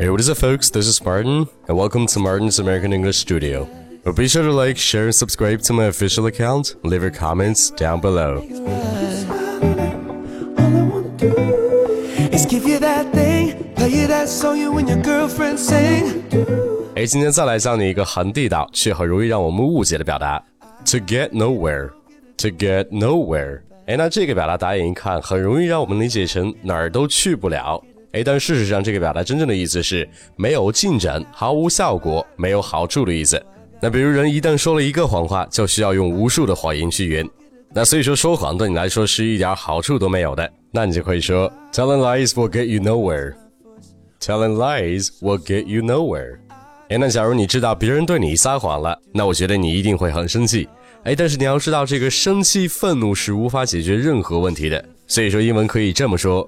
Hey, what is up, folks? This is Martin, and welcome to Martin's American English Studio. Well, be sure to like, share, and subscribe to my official account. Leave your comments down below. Is give you that thing, play you that song you and your girlfriend sing. 哎，今天再来教你一个很地道却很容易让我们误解的表达，to get nowhere。to get nowhere。哎，那这个表达打眼一看，很容易让我们理解成哪儿都去不了。 哎，但事实上，这个表达真正的意思是没有进展、毫无效果、没有好处的意思。那比如人一旦说了一个谎话，就需要用无数的谎言去圆。那所以说，说谎对你来说是一点好处都没有的。那你就可以说，Telling lies will get you nowhere. Telling lies will get you nowhere. 哎，那假如你知道别人对你撒谎了，那我觉得你一定会很生气。哎，但是你要知道，这个生气、愤怒是无法解决任何问题的。所以说，英文可以这么说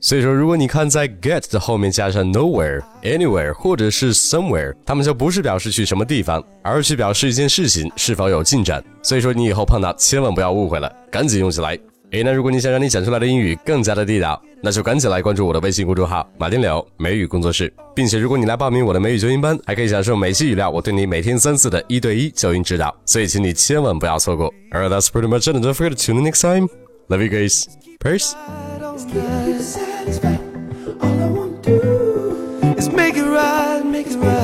所以说，如果你看在 get 的后面加上 nowhere、anywhere 或者是 somewhere，它们就不是表示去什么地方，而是去表示一件事情是否有进展。所以说，你以后碰到千万不要误会了，赶紧用起来。诶，那如果你想让你讲出来的英语更加的地道，那就赶紧来关注我的微信公众号“马丁柳美语工作室”，并且如果你来报名我的美语纠音班，还可以享受美期语料，我对你每天三次的一对一纠音指导，所以请你千万不要错过。Alright, that's pretty much it. Don't forget to tune in next time. Love you guys. Peace. All I want to do is make it right, make it right.